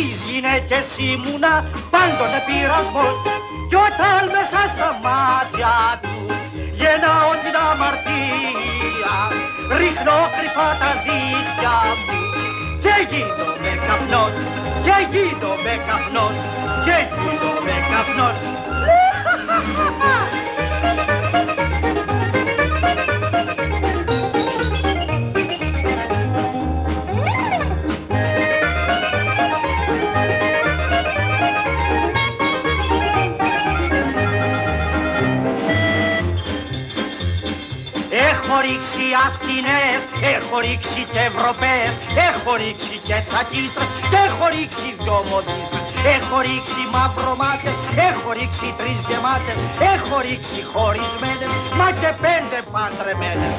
τις γυναίκες ήμουνα πάντοτε πειρασμός. Κι όταν μέσα στα μάτια τους γεννάω την αμαρτία ρίχνω κρυφά τα δίχτυα μου. Και γίνομαι καπνός και γίνομαι καπνός και γίνομαι καπνός ρίξει αυτινές, έχω ρίξει και ευρωπαίες, έχω ρίξει και τσακίστρες και έχω ρίξει δυο μοντίστρες. Έχω ρίξει μαυρομάτες, έχω ρίξει τρεις γεμάτες, έχω ρίξει χωρισμένες, μα και πέντε παντρεμένες.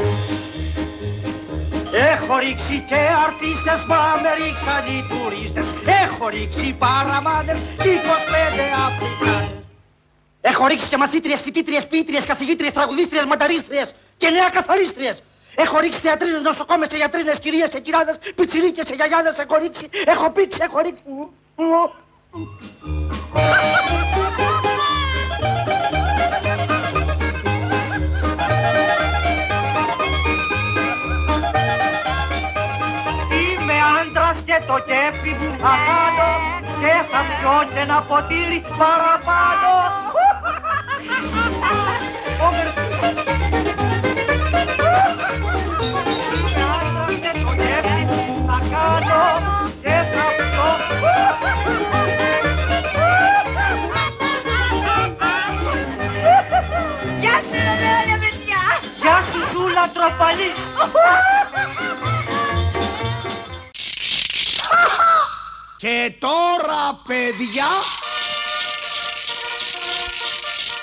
Έχω ρίξει και αρτίστες, μα με ρίξαν οι τουρίστες. Έχω ρίξει παραμάδες και 25 Αφρικάνες. Έχω ρίξει και μαθήτριες, φοιτήτριες, ποιήτριες, καθηγήτριες, τραγουδίστριες, μανταρίστριες και νέα καθαρίστριες. Έχω ρίξει θεατρίνες, νοσοκόμες και γιατρίνες, κυρίες και κυράδες, πιτσιρίκες και γιαγιάδες. Έχω ρίξει, έχω πήξει, έχω ρίξει. Είμαι άντρας και το κέφι μου θα κάνω και θα πιω και ένα ποτήρι παραπάνω. τροπαλή. Και τώρα, παιδιά,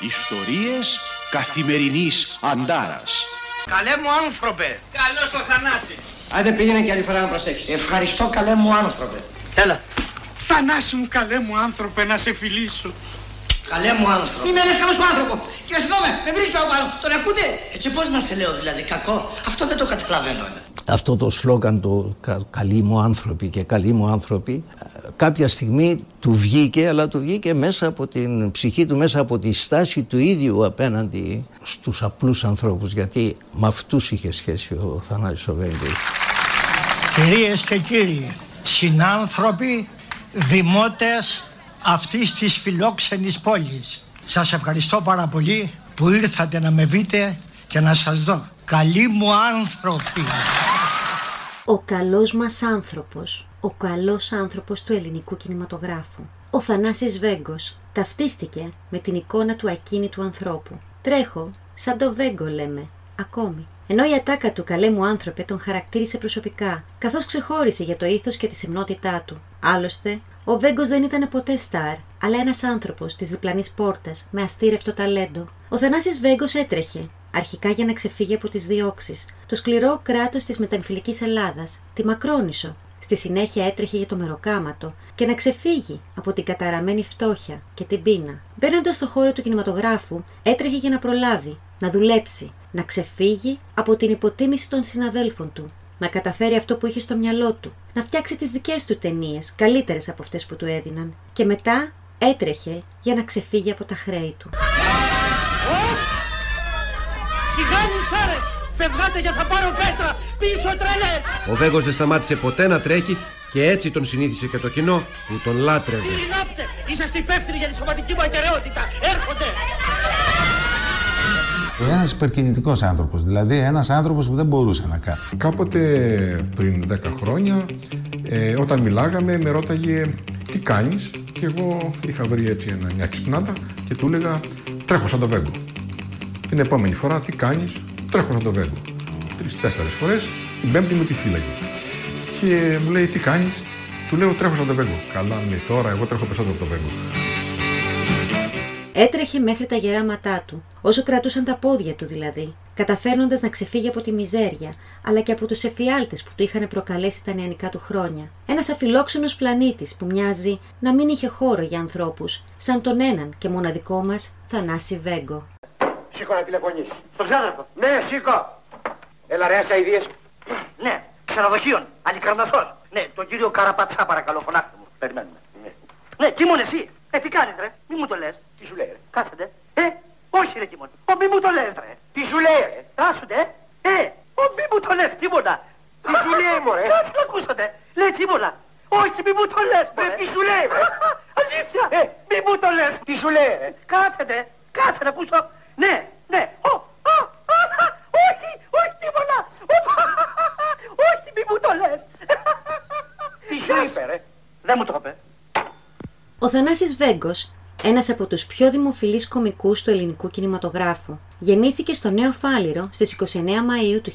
Ιστορίες καθημερινής Αντάρας. Καλέ μου άνθρωπε. Καλώς τον Θανάση. Άντε πήγαινε και άλλη φορά να προσέξεις. Ευχαριστώ καλέ μου άνθρωπε. Έλα. Θανάση μου καλέ μου άνθρωπε να σε φιλήσω. Καλέ μου άνθρωπε. Είμαι ένας καλός άνθρωπος. Κύριε συγγνώμη, με βρίσκεται από πάνω. Τον ακούτε; Έτσι πώς να σε λέω δηλαδή κακό; Αυτό δεν το καταλαβαίνω. εμένα. Αυτό το σλόγκαν το κα, «Καλοί μου άνθρωποι» και «Καλοί μου άνθρωποι» ε, κάποια στιγμή του βγήκε, αλλά του βγήκε μέσα από την ψυχή του, μέσα από τη στάση του ίδιου απέναντι στους απλούς ανθρώπους, γιατί με αυτούς είχε σχέση ο Θανάσης ο Βέγκος. Κυρίες και κύριοι, συνάνθρωποι, δημότες αυτής της φιλόξενης πόλης. Σας ευχαριστώ πάρα πολύ που ήρθατε να με δείτε και να σας δω. Καλοί μου άνθρωποι. Ο καλός μας άνθρωπος. Ο καλός άνθρωπος του ελληνικού κινηματογράφου. Ο Θανάσης Βέγκος ταυτίστηκε με την εικόνα του ακίνητου ανθρώπου. Τρέχω, σαν το Βέγκο λέμε, ακόμη. Ενώ η ατάκα του «Καλέ μου άνθρωπε» τον χαρακτήρισε προσωπικά, καθώς ξεχώρισε για το ήθος και τη σεμνότητά του. Άλλωστε, ο Βέγκος δεν ήταν ποτέ στάρ, αλλά ένας άνθρωπος της διπλανής πόρτας, με αστήρευτο ταλέντο. Ο Θανάσης Βέγκος έτρεχε, αρχικά για να ξεφύγει από τις διώξεις, το σκληρό κράτος της μεταμφυλικής Ελλάδας, τη Μακρόνησο. Στη συνέχεια έτρεχε για το μεροκάματο και να ξεφύγει από την καταραμένη φτώχεια και την πείνα. Μπαίνοντας στο χώρο του κινηματογράφου, έτρεχε για να προλάβει, να δουλέψει, να ξεφύγει από την υποτίμηση των συναδέλφων του, να καταφέρει αυτό που είχε στο μυαλό του, να φτιάξει τις δικές του ταινίες, καλύτερες από αυτές που του έδιναν. Και μετά έτρεχε για να ξεφύγει από τα χρέη του. Σιγάνι σάρες! Φευγάτε για θα πάρω πέτρα! Πίσω τρελές! Ο Βέγκος δεν σταμάτησε ποτέ να τρέχει και έτσι τον συνήθισε και το κοινό που τον λάτρευε. Ειρηνάπτε! Είσαστε υπεύθυνοι για τη σωματική μου ακεραιότητα! Έρχονται! Ένας υπερκινητικός άνθρωπος, δηλαδή ένας άνθρωπος που δεν μπορούσε να κάνει. Κάποτε πριν 10 χρόνια, ε, όταν μιλάγαμε, με ρώταγε τι κάνεις, και εγώ είχα βρει έτσι ένα, μια ξυπνάτα και του έλεγα τρέχω σαν το βέγκο. Την επόμενη φορά τι κάνεις, τρέχω σαν το βέγκο. Τρει-τέσσερι φορές, την πέμπτη μου τη φύλαγε. Και μου λέει τι κάνεις, του λέω τρέχω σαν το βέγκο. Καλά, μου λέει τώρα, εγώ τρέχω περισσότερο από το βέγκο. Έτρεχε μέχρι τα γεράματά του, όσο κρατούσαν τα πόδια του δηλαδή, καταφέρνοντας να ξεφύγει από τη μιζέρια, αλλά και από τους εφιάλτες που του είχαν προκαλέσει τα νεανικά του χρόνια. Ένας αφιλόξενος πλανήτης που μοιάζει να μην είχε χώρο για ανθρώπους, σαν τον έναν και μοναδικό μας Θανάση Βέγκο. Σήκω να τηλεφωνήσει. Στον ξάδερφο. Ναι, σήκω. Έλα ρε, αειδίες. Ναι, ξενοδοχείων, Αλικαρναθός. Ναι, τον κύριο Καραπατσά παρακαλώ, φωνάξτε μου. Περιμένουμε. Ναι. Ναι, Κίμων εσύ. Ε, τι κάνεις ρε, μη μου το λες. Τι σου λέει ρε; Κάτσετε. Ε, όχι ρε Κίμων. Ο μη μου το λες ρε. Τι σου λέει ρε; Άσουνε. Ε, ο μη μου το λες τίποτα. Τι σου λέει μωρέ; Κάτσε το ακούσατε. Λέει τίποτα. Όχι, μη μου το λες μωρέ. Τι σου λέει ρε. Αλήθεια. Ε, μη μου το λες. Τι σου λέει ρε; Κάτσετε. Κάτσε να ακούσω. Ναι, ναι. Ο, α, α, α, όχι, όχι τίποτα. Όχι, μη μου το λες. Τι σου είπε ρε. Δεν μου το είπε. Ο Θανάσης Βέγκος, ένας από τους πιο δημοφιλείς κομικούς του ελληνικού κινηματογράφου, γεννήθηκε στο Νέο Φάληρο στις 29 Μαΐου του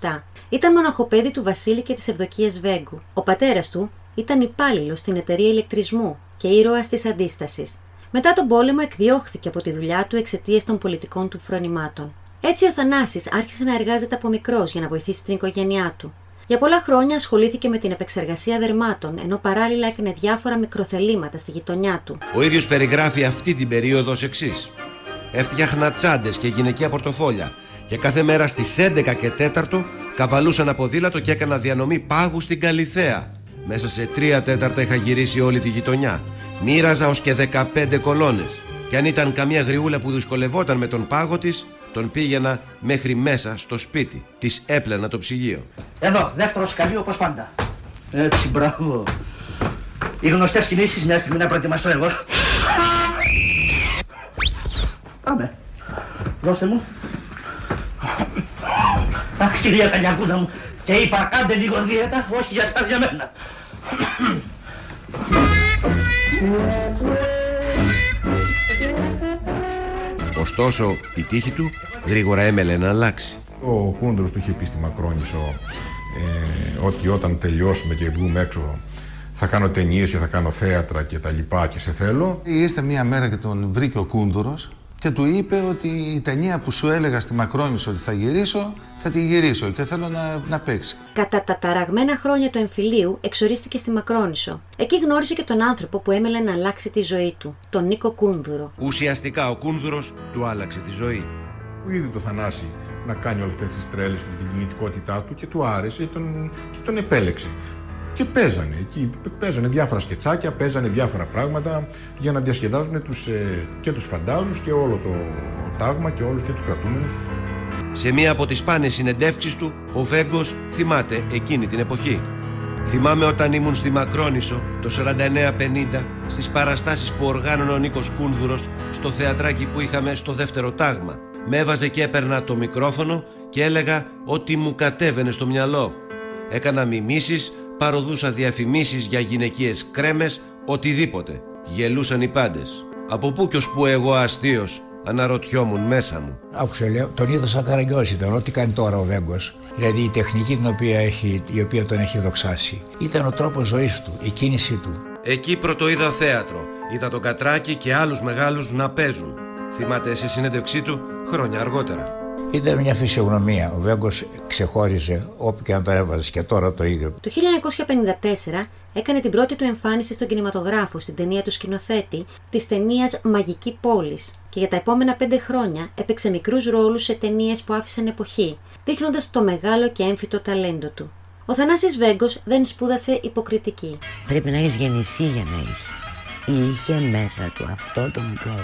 1927. Ήταν μοναχοπέδι του Βασίλη και της Ευδοκίας Βέγκου. Ο πατέρας του ήταν υπάλληλος στην εταιρεία ηλεκτρισμού και ήρωας της αντίστασης. Μετά τον πόλεμο εκδιώχθηκε από τη δουλειά του εξαιτίας των πολιτικών του φρονημάτων. Έτσι ο Θανάσης άρχισε να εργάζεται από μικρός για να βοηθήσει την οικογένειά του. Για πολλά χρόνια ασχολήθηκε με την επεξεργασία δερμάτων, ενώ παράλληλα έκανε διάφορα μικροθελήματα στη γειτονιά του. Ο ίδιος περιγράφει αυτή την περίοδο ως εξής. Έφτιαχνα τσάντες και γυναικεία πορτοφόλια και κάθε μέρα στις 11 και 4 καβαλούσα ένα ποδήλατο και έκανα διανομή πάγου στην Καλιθέα. Μέσα σε 3 τέταρτα είχα γυρίσει όλη τη γειτονιά. Μοίραζα ως και 15 κολόνες. Και αν ήταν καμία γριούλα που δυσκολευόταν με τον πάγο της, τον πήγαινα μέχρι μέσα στο σπίτι. Της έπλαινα το ψυγείο. Εδώ, δεύτερο σκαλί όπως πάντα. Έτσι, μπράβο. Οι γνωστές κινήσεις μια στιγμή να προετοιμαστώ εγώ. Πάμε. Δώστε μου. Αχ, κυρία Καλιακούδα μου. Και είπα, κάντε λίγο δίαιτα, όχι για σας, για μένα. Ωστόσο, η τύχη του γρήγορα έμελε να αλλάξει. Ο Κούντρος του είχε πει στη Μακρόνισο ε, ότι όταν τελειώσουμε και βγούμε έξω θα κάνω ταινίες και θα κάνω θέατρα και τα λοιπά και σε θέλω. Ήρθε μία μέρα και τον βρήκε ο Κούντουρος και του είπε ότι η ταινία που σου έλεγα στη Μακρόνισο ότι θα γυρίσω, θα τη γυρίσω και θέλω να, να παίξει. Κατά τα ταραγμένα χρόνια του εμφυλίου, εξορίστηκε στη Μακρόνισο. Εκεί γνώρισε και τον άνθρωπο που έμελε να αλλάξει τη ζωή του, τον Νίκο Κούνδουρο. Ουσιαστικά ο Κούνδουρος του άλλαξε τη ζωή. Που είδε το Θανάση να κάνει όλες αυτές τις τρέλες του και την κινητικότητά του και του άρεσε και τον, και τον επέλεξε. Και παίζανε εκεί, παίζανε διάφορα σκετσάκια, παίζανε διάφορα πράγματα για να διασκεδάζουν τους, ε, και τους φαντάρους και όλο το τάγμα και όλους και τους κρατούμενους. Σε μία από τις σπάνιες συνεντεύξεις του, ο Βέγκος θυμάται εκείνη την εποχή. Θυμάμαι όταν ήμουν στη Μακρόνισο το 49-50 στις παραστάσεις που οργάνωνε ο Νίκος Κούνδουρος στο θεατράκι που είχαμε στο δεύτερο τάγμα. Με έβαζε και έπαιρνα το μικρόφωνο και έλεγα ότι μου κατέβαινε στο μυαλό. Έκανα μιμήσεις, παροδούσα διαφημίσεις για γυναικείες κρέμες, οτιδήποτε. Γελούσαν οι πάντες. Από πού κι ως που εγώ αστείος, αναρωτιόμουν μέσα μου. Άκουσε, λέω, τον είδα σαν καραγκιός ήταν, ό,τι κάνει τώρα ο Βέγκος. Δηλαδή η τεχνική την οποία έχει, η οποία τον έχει δοξάσει. Ήταν ο τρόπος ζωής του, η κίνησή του. Εκεί πρώτο είδα θέατρο. Είδα τον Κατράκη και άλλους μεγάλους να παίζουν. Θυμάται σε συνέντευξή του; Χρόνια αργότερα. Ήταν μια φυσιογνωμία. Ο Βέγκος ξεχώριζε όπου και αν το έβαζες και τώρα το ίδιο. Το 1954 έκανε την πρώτη του εμφάνιση στον κινηματογράφο στην ταινία του σκηνοθέτη της ταινίας Μαγική Πόλης και για τα επόμενα πέντε χρόνια έπαιξε μικρούς ρόλους σε ταινίες που άφησαν εποχή, δείχνοντας το μεγάλο και έμφυτο ταλέντο του. Ο Θανάσης Βέγκος δεν σπούδασε υποκριτική. Πρέπει να έχεις γεννηθεί για να είσαι. Είχε μέσα του αυτό το μικρό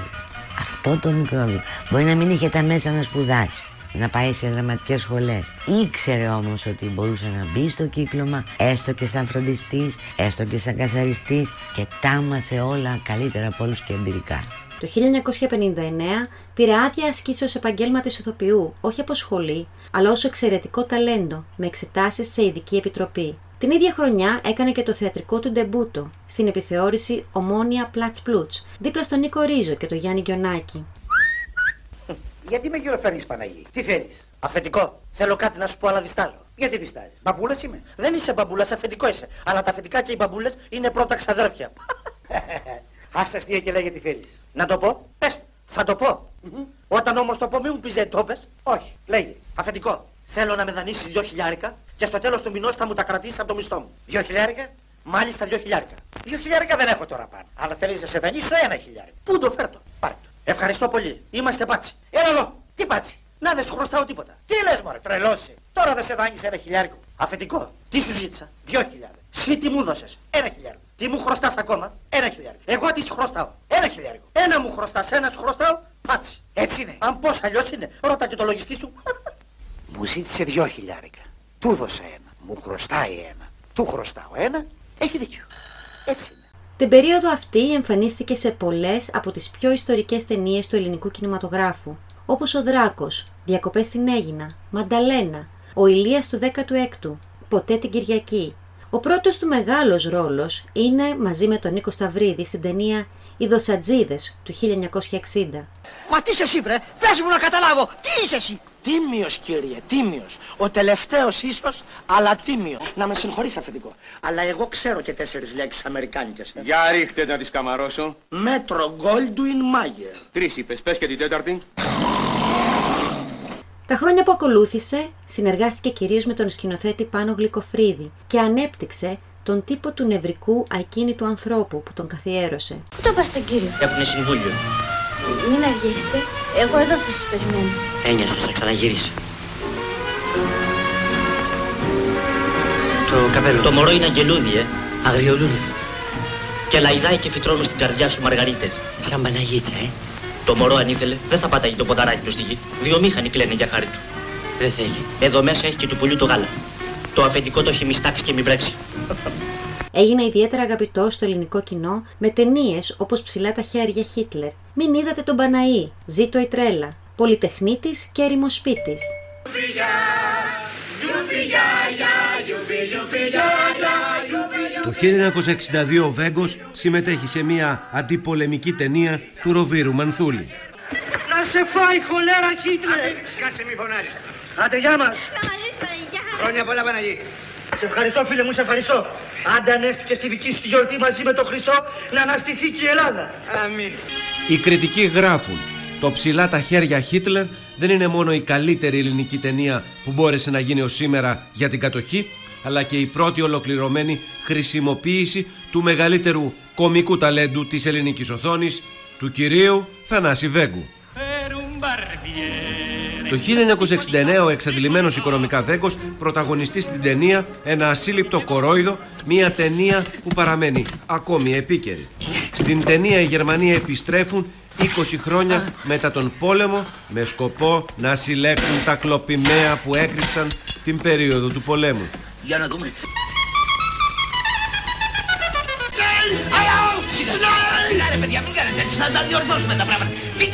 Αυτό το μικρόβιο. Μπορεί να μην είχε τα μέσα να σπουδάσει να πάει σε δραματικές σχολές. Ήξερε όμως ότι μπορούσε να μπει στο κύκλωμα, έστω και σαν φροντιστής, έστω και σαν καθαριστής και τα μάθε όλα καλύτερα από όλους και εμπειρικά. Το 1959 πήρε άδεια ασκήσεως επαγγέλματο ηθοποιού, όχι από σχολή, αλλά ως εξαιρετικό ταλέντο, με εξετάσεις σε ειδική επιτροπή. Την ίδια χρονιά έκανε και το θεατρικό του ντεμπούτο, στην επιθεώρηση Ομόνια Πλάτς Πλούτς, δίπλα στον Νίκο Ρίζο και τον Γιάννη Γκιονάκη. Γιατί με γυροφέρνεις Παναγί; Τι θέλεις; Αφεντικό. Θέλω κάτι να σου πω, αλλά διστάζω. Γιατί διστάζεις; Μπαμπούλας είμαι. Δεν είσαι μπαμπούλας, αφεντικό είσαι. Αλλά τα αφεντικά και οι μπαμπούλες είναι πρώτα ξαδέρφια. Άστα αστεία και λέγε τι θέλεις. Να το πω; Πες. Θα το πω. Όταν όμως το πω, μην μου πεις δεν το πες. Όχι. Λέγε. Αφεντικό. Θέλω να με δανείσεις δυο χιλιάρικα και στο τέλος του μηνός θα μου τα κρατήσεις από το μισθό μου. Δυο χιλιάρικα; Μάλιστα δυο χιλιάρικα. Δυο χιλιάρικα δεν έχω τώρα πάνω. Αλλά θέλεις να σε δανείσω ένα χιλιάρικα. Πού το φέρτο; Πάρ' το. Ευχαριστώ πολύ. Είμαστε πάτσι. Έλα εδώ. Τι πάτσι. Να δεν σου χρωστάω τίποτα. Τι λες μωρέ, τρελώσει. Τώρα δεν σε δάνεισε ένα χιλιάρικο. Αφεντικό. Τι σου ζήτησα; Δυο χιλιάδες. Συ τι μου δώσες; Ένα χιλιάρικο. Τι μου χρωστάς ακόμα; Ένα χιλιάρικο. Εγώ τι σου χρωστάω; Ένα χιλιάρικο. Ένα μου χρωστάς, ένα σου χρωστάω. Πάτσι. Έτσι είναι. Αν πώς αλλιώς είναι. Ρώτα και το λογιστή σου. μου ζήτησε δυο χιλιάρικα. Του δώσα ένα. Μου χρωστάει ένα. Του χρωστάω ένα. Έχει δίκιο. Έτσι είναι. Την περίοδο αυτή εμφανίστηκε σε πολλές από τις πιο ιστορικές ταινίες του ελληνικού κινηματογράφου, όπως «Ο Δράκος», «Διακοπές στην Έγινα», «Μανταλένα», «Ο Ηλίας του 16ου», «Ποτέ την Κυριακή». Ο πρώτος του μεγάλος ρόλος είναι μαζί με τον Νίκο Σταυρίδη στην ταινία «Οι Δοσατζίδες» του 1960. Μα τι είσαι εσύ, βρε, πες μου να καταλάβω, τι είσαι εσύ; Τίμιος κύριε, τίμιος. Ο τελευταίος ίσως, αλλά τίμιο. Να με συγχωρείς αφεντικό. Αλλά εγώ ξέρω και τέσσερις λέξεις αμερικάνικες. Για ρίχτε να τις καμαρώσω. Μέτρο Goldwyn Mayer. Τρεις είπες, πες και την τέταρτη. Τα χρόνια που ακολούθησε, συνεργάστηκε κυρίως με τον σκηνοθέτη Πάνο Γλυκοφρίδη και ανέπτυξε τον τύπο του νευρικού ακίνητου ανθρώπου που τον καθιέρωσε. Πού το πας τον κύριο; Έχουνε συμβούλιο. Μην αργήσετε. Εγώ εδώ θα σας περιμένω. Ένιωσες, θα ξαναγυρίσω. Το καπέλο. Το μωρό είναι αγγελούδι, ε. Αγριολούδι. Και λαϊδάει και φυτρώνουν στην καρδιά σου μαργαρίτες. Σαν Παναγίτσα, ε. Το μωρό αν ήθελε δεν θα πατάει το ποδαράκι του στη γη. Δύο μήχανοι κλαίνε για χάρη του. Δεν θέλει. Εδώ μέσα έχει και του πουλιού το γάλα. Το αφεντικό το έχει μιστάξει και μην βρέξει. Έγινε ιδιαίτερα αγαπητό στο ελληνικό κοινό με ταινίες όπως Ψηλά τα χέρια Χίτλερ, Μην είδατε τον Παναή, Ζήτω η τρέλα, Πολυτεχνίτης και Έρημο σπίτι. Το 1962 ο Βέγκος συμμετέχει σε μια αντιπολεμική ταινία του Ροβίρου Μανθούλη. Να σε φάει χολέρα Χίτλερ. Σκάσε μη φωνάρεις. Άντε γεια μας. Χρόνια πολλά Παναγί. Σε ευχαριστώ φίλε μου, σε ευχαριστώ. Άντε ανέστηκες στη δική σου τη γιορτή μαζί με τον Χριστό να αναστηθεί και η Ελλάδα. Αμήν. Οι κριτικοί γράφουν το ψηλά τα χέρια Χίτλερ δεν είναι μόνο η καλύτερη ελληνική ταινία που μπόρεσε να γίνει ως σήμερα για την κατοχή, αλλά και η πρώτη ολοκληρωμένη χρησιμοποίηση του μεγαλύτερου κομικού ταλέντου της ελληνικής οθόνης, του κυρίου Θανάση Βέγκου. Το 1969 ο εξαντλημένος οικονομικά Βέγκος πρωταγωνιστεί στην ταινία «Ένα ασύλληπτο κορόιδο», μια ταινία που παραμένει ακόμη επίκαιρη. Στην ταινία οι Γερμανοί επιστρέφουν 20 χρόνια μετά τον πόλεμο με σκοπό να συλλέξουν τα κλοπημαία που έκρυψαν την περίοδο του πολέμου. Για να δούμε. Σιγά ρε παιδιά, μην κάνετε έτσι, θα τα διορθώσουμε τα πράγματα.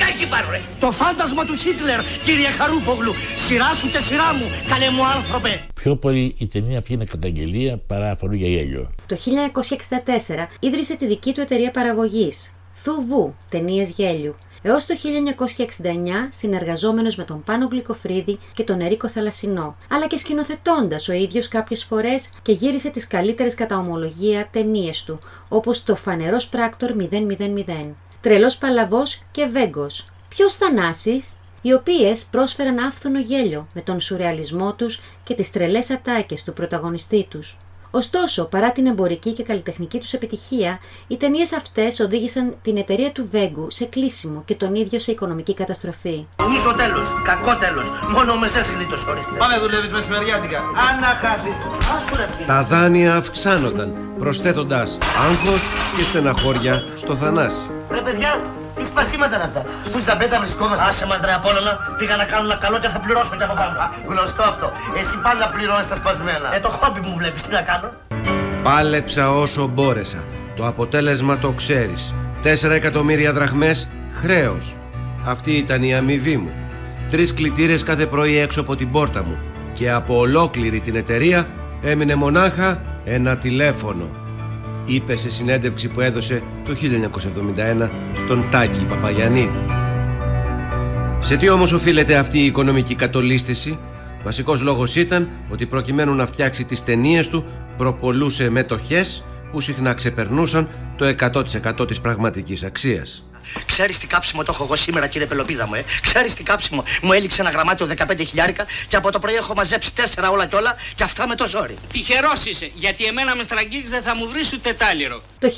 Τι κάχει πάρω ρε. Το φάντασμα του Χίτλερ, κύριε Χαρούπογλου. Σειρά σου και σειρά μου, καλέ μου άνθρωπε. Πιο πολύ η ταινία αυτή είναι καταγγελία παρά αφορούν για γέλιο. Το 1964 ίδρυσε τη δική του εταιρεία παραγωγής, Θουβού, ταινίες γέλιου, έως το 1969 συνεργαζόμενος με τον Πάνο Γλυκοφρίδη και τον Ερίκο Θαλασσινό, αλλά και σκηνοθετώντας ο ίδιος κάποιες φορές και γύρισε τις καλύτερες κατά ομολογία ταινίες του, όπως το Φανερός Πράκτορ 000, Τρελός Παλαβός και Βέγκος. Ποιος Θανάσης, οι οποίες πρόσφεραν άφθονο γέλιο με τον σουρεαλισμό τους και τις τρελές ατάκες του πρωταγωνιστή τους. Ωστόσο, παρά την εμπορική και καλλιτεχνική τους επιτυχία, οι ταινίες αυτές οδήγησαν την εταιρεία του Βέγκου σε κλείσιμο και τον ίδιο σε οικονομική καταστροφή. Μισό τέλος, κακό τέλος. Μόνο ο μεσές γλίτος χωρίστε. Πάμε δουλεύεις μεσημεριάτικα. Αν να χάθεις. Τα δάνεια αυξάνονταν, προσθέτοντας άγχος και στεναχώρια στο Θανάση. Ρε παιδιά, Τι σπασίματα είναι αυτά. Στους Ζαμπέτα βρισκόμαστε. Άσε μας ρε Απόλλωνα, πήγα να κάνω ένα καλό και θα πληρώσω και από πάνω. Γνωστό αυτό. Εσύ πάντα πληρώνεις τα σπασμένα. Ε, το χόμπι μου βλέπεις, τι να κάνω; Πάλεψα όσο μπόρεσα. Το αποτέλεσμα το ξέρεις. Τέσσερα εκατομμύρια δραχμές χρέος. Αυτή ήταν η αμοιβή μου. Τρεις κλητήρες κάθε πρωί έξω από την πόρτα μου. Και από ολόκληρη την εταιρεία έμεινε μονάχα ένα τηλέφωνο. Είπε σε συνέντευξη που έδωσε το 1971 στον Τάκη Παπαγιαννίδη. Σε τι όμως οφείλεται αυτή η οικονομική κατολίσθηση; Βασικός λόγος ήταν ότι προκειμένου να φτιάξει τις ταινίες του προπολούσε μετοχές που συχνά ξεπερνούσαν το 100% της πραγματικής αξίας. Ξέρεις τι κάψιμο το έχω εγώ σήμερα, κύριε Πελοπίδα μου, ε; Ξέρεις τι κάψιμο; Μου έληξε ένα γραμμάτιο 15 χιλιάρικα και από το πρωί έχω μαζέψει τέσσερα όλα και όλα και αυτά με το ζόρι. Τυχερός είσαι, γιατί εμένα με στραγγίξ δεν θα μου βρεις ούτε τάλιρο. Το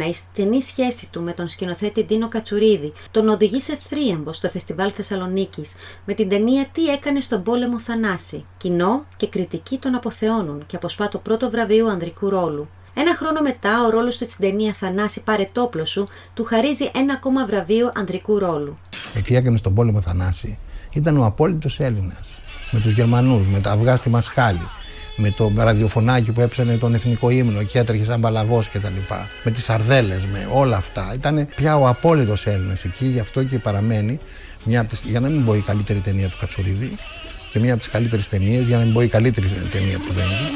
1971 η στενή σχέση του με τον σκηνοθέτη Ντίνο Κατσουρίδη τον οδηγεί σε θρίαμβο στο Φεστιβάλ Θεσσαλονίκης με την ταινία Τι έκανε στον πόλεμο Θανάση. Κοινό και κριτική τον αποθεώνουν και αποσπά το πρώτο βραβείο ανδρικού ρόλου. Ένα χρόνο μετά, ο ρόλος του στην ταινία Θανάση Πάρε τόπλο σου του χαρίζει ένα ακόμα βραβείο ανδρικού ρόλου. Τι έκανε στον πόλεμο Θανάση ήταν ο απόλυτος Έλληνας. Με τους Γερμανούς, με τα αυγά στη Μασχάλη, με το ραδιοφωνάκι που έψανε τον εθνικό ύμνο και έτρεχε σαν παλαβός κτλ. Με τις αρδέλε, με όλα αυτά. Ήταν πια ο απόλυτος Έλληνας εκεί, γι' αυτό και παραμένει μια από τις, για να μην πω η καλύτερη ταινία του Κατσουρίδη και μια από τις καλύτερες ταινίες, για να μην πω η καλύτερη ταινία του Βέγκη.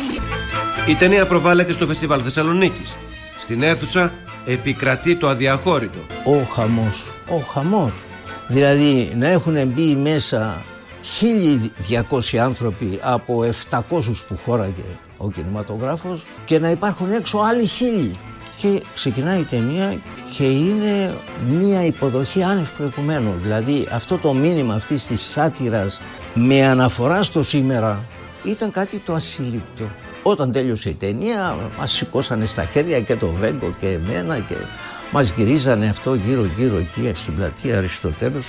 Η ταινία προβάλλεται στο Φεστιβάλ Θεσσαλονίκης. Στην αίθουσα επικρατεί το αδιαχώρητο. Ο χαμός, ο χαμός. Δηλαδή να έχουν μπει μέσα 1200 άνθρωποι από 700 που χώραγε ο κινηματογράφος και να υπάρχουν έξω άλλοι χίλιοι. Και ξεκινάει η ταινία και είναι μία υποδοχή άνευ προηγουμένου. Δηλαδή αυτό το μήνυμα αυτής της σάτυρας με αναφορά στο σήμερα ήταν κάτι το ασύλληπτο. Όταν τέλειωσε η ταινία, μας σηκώσανε στα χέρια και το Βέγκο και εμένα και μας γυρίζανε αυτό γύρω-γύρω εκεί στην πλατεία Αριστοτέλους.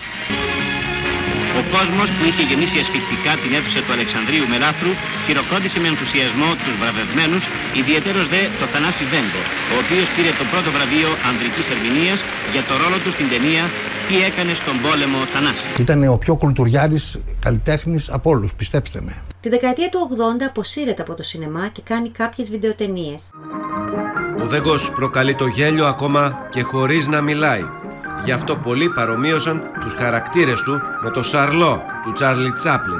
Ο κόσμος που είχε γεμίσει ασφυκτικά την αίθουσα του Αλεξανδρίου Μελάθρου χειροκρότησε με ενθουσιασμό τους βραβευμένους, ιδιαίτερος δε το Θανάση Βέγκο, ο οποίος πήρε το πρώτο βραβείο ανδρικής ερμηνείας για το ρόλο του στην ταινία Τι έκανε στον πόλεμο Θανάση. Ήταν ο πιο κουλτουριάρης καλλιτέχνης από όλους, πιστέψτε με. Τη δεκαετία του 80 αποσύρεται από το σινεμά και κάνει κάποιες βιντεοτενίες. Ο Βέγκος προκαλεί το γέλιο ακόμα και χωρίς να μιλάει. Γι' αυτό πολλοί παρομοίωσαν τους χαρακτήρες του με το Σαρλό του Τσάρλι Τσάπλιν.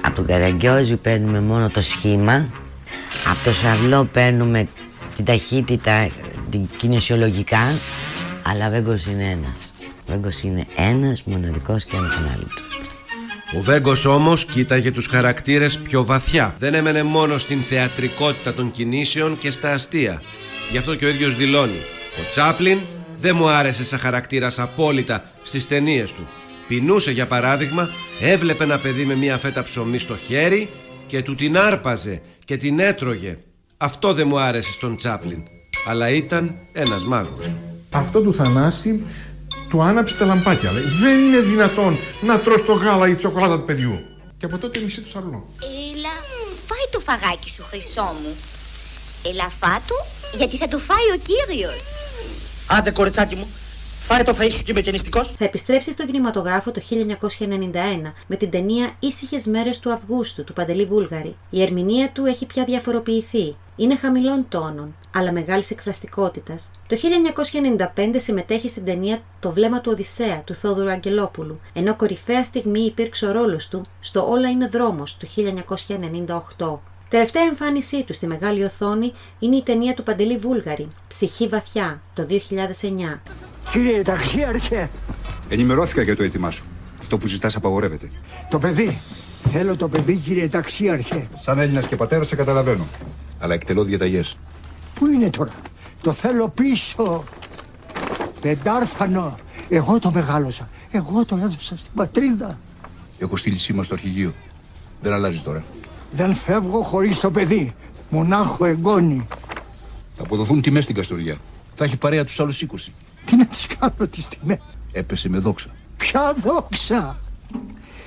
Από τον Καραγκιόζη παίρνουμε μόνο το σχήμα. Από το Σαρλό παίρνουμε την ταχύτητα, την κινησιολογικά. Αλλά ο Βέγκος είναι ένας. Ο Βέγκος είναι ένας, μοναδικός και ανεπανάληπτος. Ο Βέγκος όμως κοίταγε τους χαρακτήρες πιο βαθιά. Δεν έμενε μόνο στην θεατρικότητα των κινήσεων και στα αστεία. Γι' αυτό και ο ίδιος δηλώνει. Ο Τσάπλιν δεν μου άρεσε σαν χαρακτήρας απόλυτα στις ταινίες του. Πεινούσε για παράδειγμα, έβλεπε ένα παιδί με μια φέτα ψωμί στο χέρι και του την άρπαζε και την έτρωγε. Αυτό δεν μου άρεσε στον Τσάπλιν. Αλλά ήταν ένας μάγος. Αυτό του Θανάση του άναψε τα λαμπάκια. Λέει, δεν είναι δυνατόν να τρως το γάλα ή τη σοκολάτα του παιδιού. Και από τότε μισή του σαρλό. Έλα, φάει το φαγάκι σου, χρυσό μου. Έλα, φάτο, γιατί θα το φάει ο κύριος. Άντε, κοριτσάκι μου, φάρε το φαΐ σου και είμαι κενιστικός. Θα επιστρέψεις στον κινηματογράφο το 1991 με την ταινία Ήσυχες Μέρες του Αυγούστου του Παντελή Βούλγαρη. Η ερμηνεία του έχει πια διαφοροποιηθεί. Είναι χαμηλών τόνων, αλλά μεγάλης εκφραστικότητας. Το 1995 συμμετέχει στην ταινία Το βλέμμα του Οδυσσέα του Θόδωρου Αγγελόπουλου, ενώ κορυφαία στιγμή υπήρξε ο ρόλος του στο Όλα είναι δρόμος του 1998. Τελευταία εμφάνισή του στη μεγάλη οθόνη είναι η ταινία του Παντελή Βούλγαρη, Ψυχή βαθιά, το 2009. Κύριε ταξίαρχε, Ενημερώθηκα για το αίτημά σου. Αυτό που ζητάς απαγορεύεται. το παιδί. Θέλω το παιδί, κύριε ταξίαρχε. Σαν Έλληνας και πατέρας σε καταλαβαίνω. Αλλά εκτελώ διαταγές. Πού είναι τώρα; Το θέλω πίσω. Πεντάρφανο. Εγώ το μεγάλωσα. Εγώ το έδωσα στην πατρίδα. Έχω στείλει σήμα στο αρχηγείο. Δεν αλλάζεις τώρα. Δεν φεύγω χωρίς το παιδί. Μονάχο εγγόνι. Θα αποδοθούν τιμές στην Καστοριά. Θα έχει παρέα τους άλλους 20. Τι να τις κάνω τις τιμές; Έπεσε με δόξα. Ποια δόξα;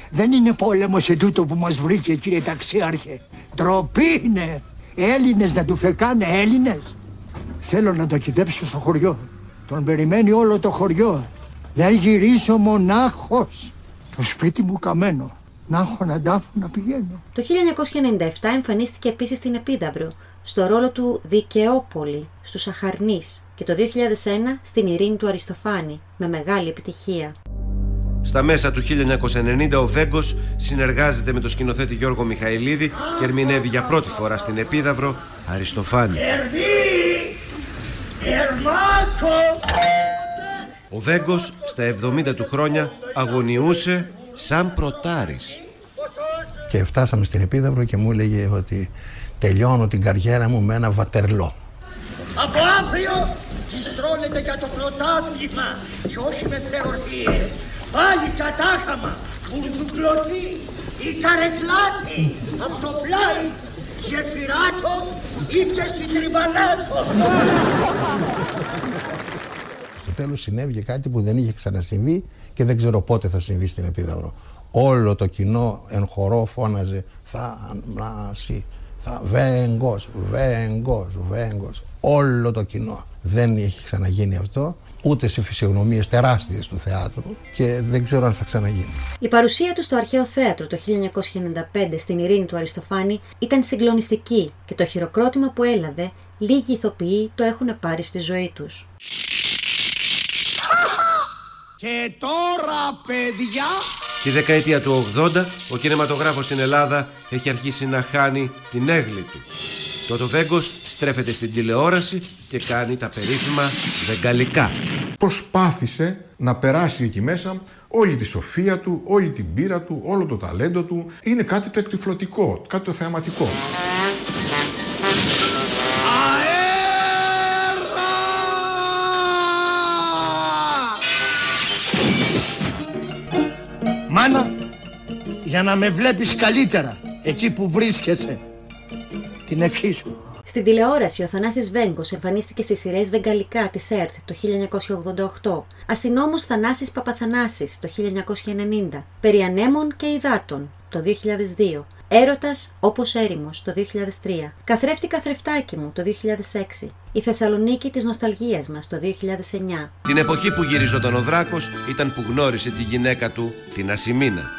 Δεν είναι πόλεμος ετούτο που μας βρήκε κύριε ταξίαρχε. Τροπή είναι. Έλληνες να του φεκάνε Έλληνες. Θέλω να το κυδέψω στο χωριό. Τον περιμένει όλο το χωριό. Δεν γυρίσω μονάχος. Το σπίτι μου καμένο. Να έχω να τάφω να πηγαίνω. Το 1997 εμφανίστηκε επίσης στην Επίδαυρο, στο ρόλο του Δικαιόπολη στους Αχαρνείς και το 2001 στην Ειρήνη του Αριστοφάνη, με μεγάλη επιτυχία. Στα μέσα του 1990 ο Βέγκος συνεργάζεται με τον σκηνοθέτη Γιώργο Μιχαηλίδη και ερμηνεύει για πρώτη φορά στην Επίδαυρο Αριστοφάνη. Ο Βέγκος στα 70 του χρόνια αγωνιούσε σαν προτάρης. Και φτάσαμε στην Επίδαυρο και μου έλεγε ότι τελειώνω την καριέρα μου με ένα βατερλό. Από αύριο στρώνεται για το πρωτάθλημα και όχι με θεωρίες. Πάλι κατάχαμα, μπουρδουκλωτή, η καρεκλάτη, από το πλάι, γεφυράτο ή και συντριβανάτο. Στο τέλος συνέβη κάτι που δεν είχε ξανασυμβεί και δεν ξέρω πότε θα συμβεί στην Επίδαυρο. Όλο το κοινό εν χορό φώναζε θανάση, θα, βέγκος, βέγκος, βέγκος. Όλο το κοινό. Δεν έχει ξαναγίνει αυτό ούτε σε φυσιογνωμίες τεράστιες του θεάτρου και δεν ξέρω αν θα ξαναγίνει. Η παρουσία του στο Αρχαίο Θέατρο το 1995 στην Ειρήνη του Αριστοφάνη ήταν συγκλονιστική και το χειροκρότημα που έλαβε λίγοι ηθοποιοί το έχουν πάρει στη ζωή τους. Και τώρα, παιδιά, Τη δεκαετία του 80 ο κινηματογράφος στην Ελλάδα έχει αρχίσει να χάνει την έγκλη του. Τότε ο Βέγκος στρέφεται στην τηλεόραση και κάνει τα περίφημα βεγγαλικά. Προσπάθησε να περάσει εκεί μέσα όλη τη σοφία του, όλη την πείρα του, όλο το ταλέντο του. Είναι κάτι το εκτυφλωτικό, κάτι το θεαματικό. Για να με βλέπεις καλύτερα εκεί που βρίσκεσαι. Την ευχή σου. Στην τηλεόραση, ο Θανάσης Βέγκος εμφανίστηκε στις σειρές Βεγγαλικά της ΕΡΤ το 1988, αστυνόμος Θανάσης Παπαθανάσης το 1990, Περί ανέμων και υδάτων το 2002, Έρωτας όπως έρημος το 2003, Καθρέφτη καθρεφτάκι μου το 2006, Η Θεσσαλονίκη της νοσταλγίας μας το 2009. Την εποχή που γυριζόταν ο Δράκος ήταν που γνώρισε τη γυναίκα του, την Ασημίνα.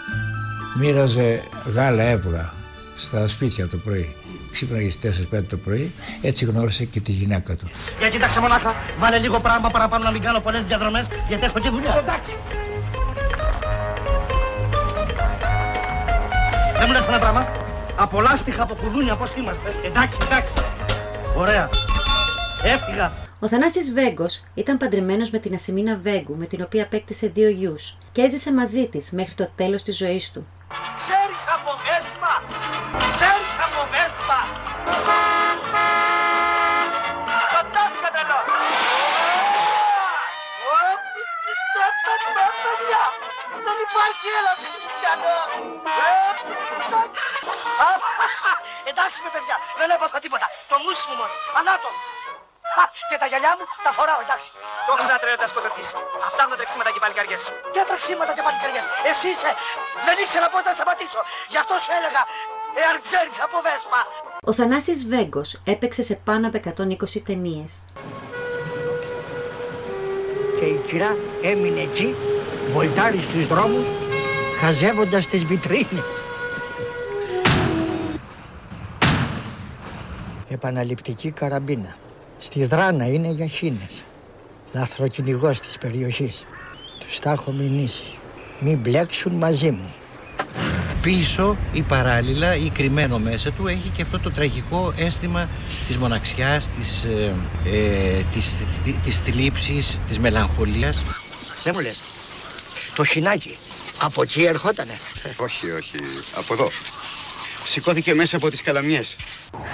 Μοίραζε γάλα έβγα στα σπίτια το πρωί. Ξύπναγε στις 4-5 το πρωί, έτσι γνώρισε και τη γυναίκα του. Για κοίταξε μονάχα, βάλε λίγο πράγμα παραπάνω να μην κάνω πολλές διαδρομές, γιατί έχω και δουλειά. Εντάξει. Δεν μου λες ένα πράγμα. Από λάστιχα, από κουδούνια, πώς είμαστε. Εντάξει, εντάξει. Ωραία. Έφυγα. Ο Θανάσης Βέγκος ήταν παντρεμένος με την Ασημίνα Βέγκου, με την οποία απέκτησε δύο γιους και έζησε μαζί της μέχρι το τέλος της ζωής του. Ξέρεις από βέσπα. Ξέρεις από βέσπα. Σκοτώθηκα τρελό. Παιδιά, δεν υπάρχει έλαψη χριστιανό. Εντάξει με παιδιά, δεν έπαθα τίποτα. Το μουσι μου μόνο. Ανάτο. Και τα γυαλιά μου τα φοράω, εντάξει. Το έχεις να τρέλα σκοτωθείς. Αυτά είναι τρεξίματα και παλικαριές. Τι τρεξίματα και παλικαριές; Εσύ είσαι. Δεν ήξερα πότε θα σταματήσω. Γι' αυτό σου έλεγα. Εάν ξέρεις από βέσμα. Ο Θανάσης Βέγκος έπαιξε σε πάνω από 120 ταινίες. Και η κυρά έμεινε εκεί, βολτάρεις στους δρόμους, χαζεύοντας τις βιτρίνες. Επαναληπτική καραμπίνα. Στη δράνα είναι για χίνες. Λαθροκυνηγός της περιοχής. Τους τα έχω μηνύσει. Μην μπλέξουν μαζί μου. Πίσω ή παράλληλα ή κρυμμένο μέσα του έχει και αυτό το τραγικό αίσθημα της μοναξιάς, της, ε, ε, της, της, της θλίψης, της μελαγχολίας. Δεν μου λες. Το χινάκι. Από εκεί ερχότανε. Όχι, όχι. Από εδώ. Σηκώθηκε μέσα από τις καλαμιές.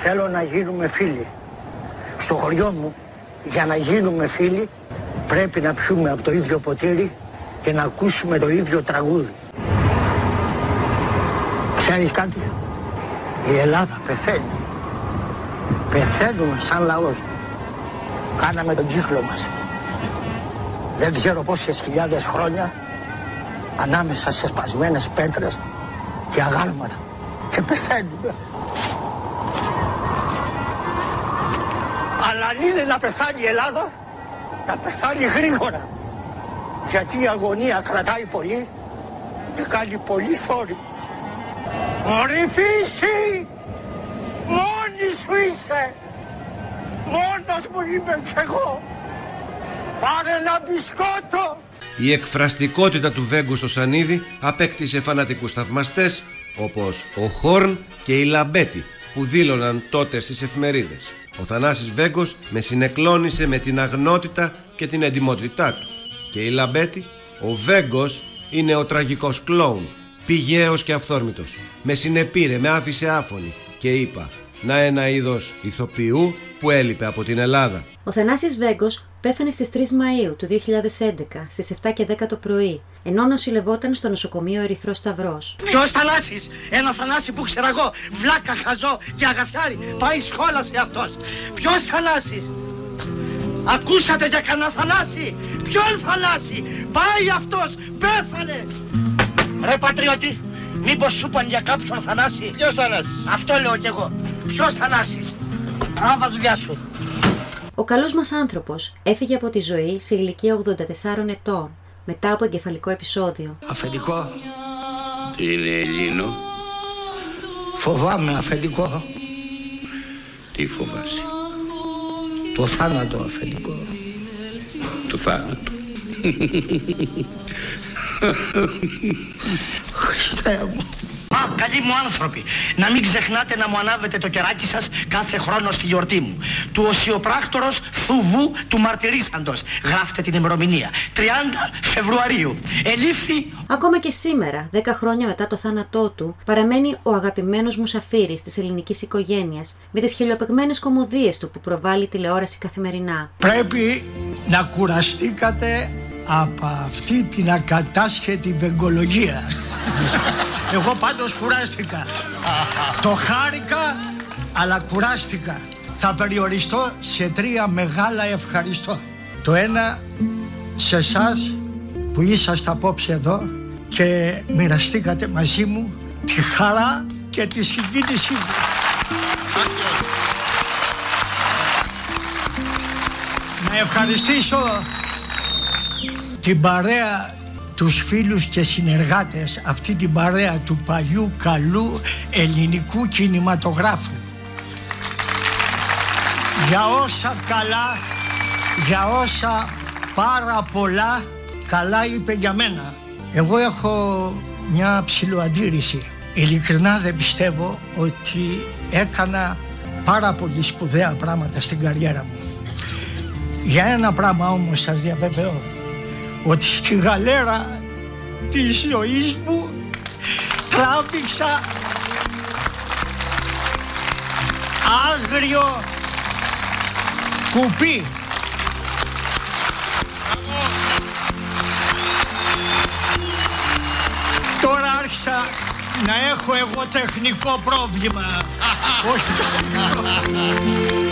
Θέλω να γίνουμε φίλοι. Στο χωριό μου, για να γίνουμε φίλοι, πρέπει να πιούμε από το ίδιο ποτήρι και να ακούσουμε το ίδιο τραγούδι. Ξέρεις κάτι, η Ελλάδα πεθαίνει. Πεθαίνουμε σαν λαός. Κάναμε τον κύκλο μας. Δεν ξέρω πόσες χιλιάδες χρόνια ανάμεσα σε σπασμένες πέτρες και αγάλματα. Και πεθαίνουμε. Αλλά αν είναι να πεθάνει η Ελλάδα, να πεθάνει γρήγορα. Γιατί η αγωνία κρατάει πολύ και κάνει πολύ θόρυβο. Μωρή φύση, μόνη σου είσαι. Μόνος μου είμαι κι εγώ. Πάρε ένα μπισκότο. Η εκφραστικότητα του Βέγκου στο Σανίδι απέκτησε φανατικούς θαυμαστές όπως ο Χορν και η Λαμπέτη που δήλωναν τότε στις εφημερίδες. Ο Θανάσης Βέγκος με συνεκλόνισε με την αγνότητα και την εντιμότητά του. Και η Λαμπέτη, ο Βέγκος είναι ο τραγικός κλόουν, πηγαίος και αυθόρμητος. Με συνεπήρε, με άφησε άφωνη και είπα να ένα είδος ηθοποιού που έλειπε από την Ελλάδα. Ο Θανάσης Βέγκος πέθανε στις 3 Μαΐου του 2011 στις 7 και 10 το πρωί, ενώ νοσηλευόταν στο νοσοκομείο Ερυθρός Σταυρός. Ποιος Θανάσης, ένα Θανάση που ξέρω εγώ, βλάκα, χαζό και αγαθιάρι, πάει σχόλασε αυτός. Ποιος Θανάσης, ακούσατε για κανένα Θανάση, ποιον Θανάση, πάει αυτός, πέθανε. Ρε πατριώτη, μήπως σου είπαν για κάποιον Θανάση; Ποιος Θανάσης; Αυτό λέω κι εγώ. Ποιος Θανάσης. Άβα δουλειά σου. Ο καλός μας άνθρωπος έφυγε από τη ζωή σε ηλικία 84 ετών, μετά από εγκεφαλικό επεισόδιο. Αφεντικό, Τι είναι Ελλήνο, φοβάμαι αφεντικό. τι φοβάσαι, Το θάνατο αφεντικό. το θάνατο. Χριστέ μου. Α, καλοί μου άνθρωποι, να μην ξεχνάτε να μου ανάβετε το κεράκι σας κάθε χρόνο στη γιορτή μου. Του οσιοπράκτορος Θουβού του Μαρτυρήσαντος. Γράφτε την ημερομηνία. 30 Φεβρουαρίου. Ελήφθη Ακόμα και σήμερα, 10 χρόνια μετά το θάνατό του, παραμένει ο αγαπημένος μουσαφίρης της ελληνικής οικογένειας, με τις χιλιοπεγμένες κομμωδίες του που προβάλλει τηλεόραση καθημερινά. Πρέπει να κουραστήκατε από αυτή την ακατάσχετη βεγγολογία. Εγώ πάντως κουράστηκα. Το χάρηκα, αλλά κουράστηκα. Θα περιοριστώ σε τρία μεγάλα ευχαριστώ. Το ένα σε εσάς που είσαστε απόψε εδώ και μοιραστήκατε μαζί μου τη χαρά και τη συγκίνησή μου. Να ευχαριστήσω την παρέα τους φίλους και συνεργάτες αυτή την παρέα του παλιού καλού ελληνικού κινηματογράφου. Για όσα καλά για όσα πάρα πολλά καλά είπε για μένα. Εγώ έχω μια ψηλοαντήρηση. Ειλικρινά δεν πιστεύω ότι έκανα πάρα πολύ σπουδαία πράγματα στην καριέρα μου. Για ένα πράγμα όμως σας διαβεβαιώ ότι στη γαλέρα της ζωής μου τράβηξα άγριο κουπί. Τώρα άρχισα να έχω εγώ τεχνικό πρόβλημα. Όχι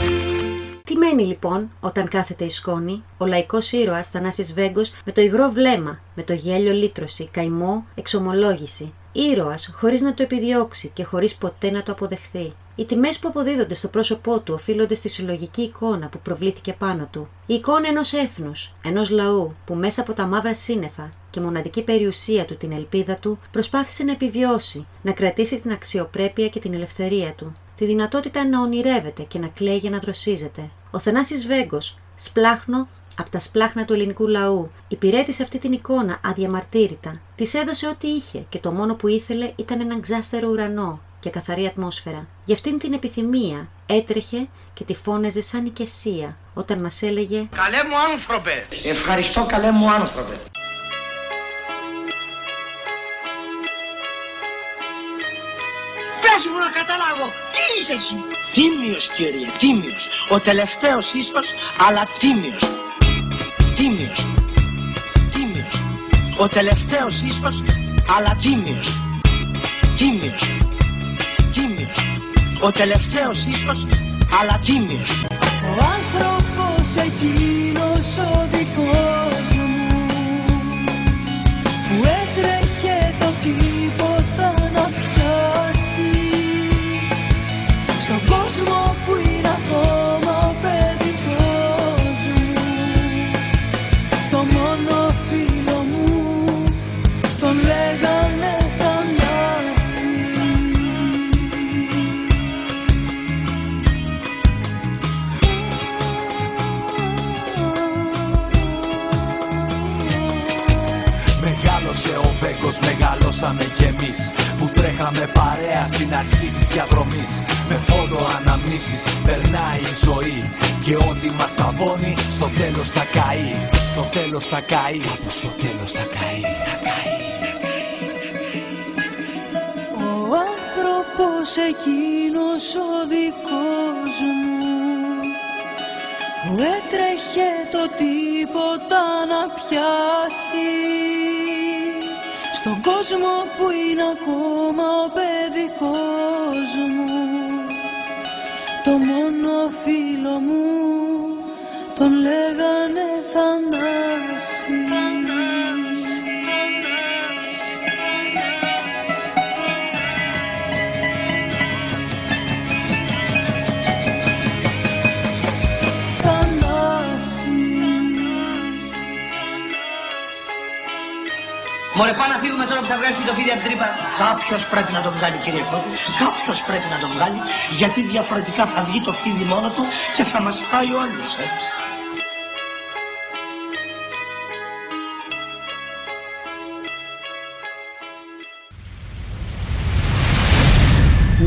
Τι μένει λοιπόν όταν κάθεται η σκόνη, ο λαϊκός ήρωας Θανάσης Βέγκος με το υγρό βλέμμα, με το γέλιο λύτρωση, καημό, εξομολόγηση. Ήρωας χωρίς να το επιδιώξει και χωρίς ποτέ να το αποδεχθεί. Οι τιμές που αποδίδονται στο πρόσωπό του οφείλονται στη συλλογική εικόνα που προβλήθηκε πάνω του. Η εικόνα ενός έθνους, ενός λαού που μέσα από τα μαύρα σύννεφα και μοναδική περιουσία του την ελπίδα του προσπάθησε να επιβιώσει, να κρατήσει την αξιοπρέπεια και την ελευθερία του. Τη δυνατότητα να ονειρεύεται και να κλαίει για να δροσίζεται. Ο Θανάσης Βέγκος, σπλάχνο από τα σπλάχνα του ελληνικού λαού, υπηρέτησε αυτή την εικόνα αδιαμαρτύρητα. Της έδωσε ό,τι είχε και το μόνο που ήθελε ήταν έναν ξάστερο ουρανό και καθαρή ατμόσφαιρα. Γι' αυτήν την επιθυμία έτρεχε και τη φώναζε σαν οικεσία όταν μας έλεγε Καλέ μου άνθρωπε. Ευχαριστώ καλέ μου άνθρωπε. Καταλάβω, τι είσαι εσύ; Τίμιος κύριε, τίμιος. Ο τελευταίος ίσως, αλλά τίμιος. Τίμιος. Τίμιος. Ο τελευταίος ίσως, αλλά τίμιος. Τίμιος. Τίμιος. Ο τελευταίος ίσως, αλλά τίμιος. Ο άνθρωπος εκείνος ο δικός τέλος θα καεί. Κάπου στο τέλος θα καεί Θα καεί. Ο άνθρωπος εκείνος ο δικός μου που έτρεχε το τίποτα να πιάσει. Στον κόσμο που είναι ακόμα ο παιδικός μου το μόνο φίλο μου τον λέγανε Θανάση Μωρέ, πάμε να φύγουμε τώρα που θα βγάλει το φίδι από την τρύπα. Κάποιος πρέπει να το βγάλει, κύριε Φώτη. Κάποιος πρέπει να το βγάλει, γιατί διαφορετικά θα βγει το φίδι μόνο του και θα μας φάει όλους. Ε.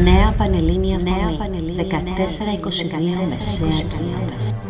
Νέα Πανελλήνια Φωνή, 14-22 Μεσαία Κίνηση.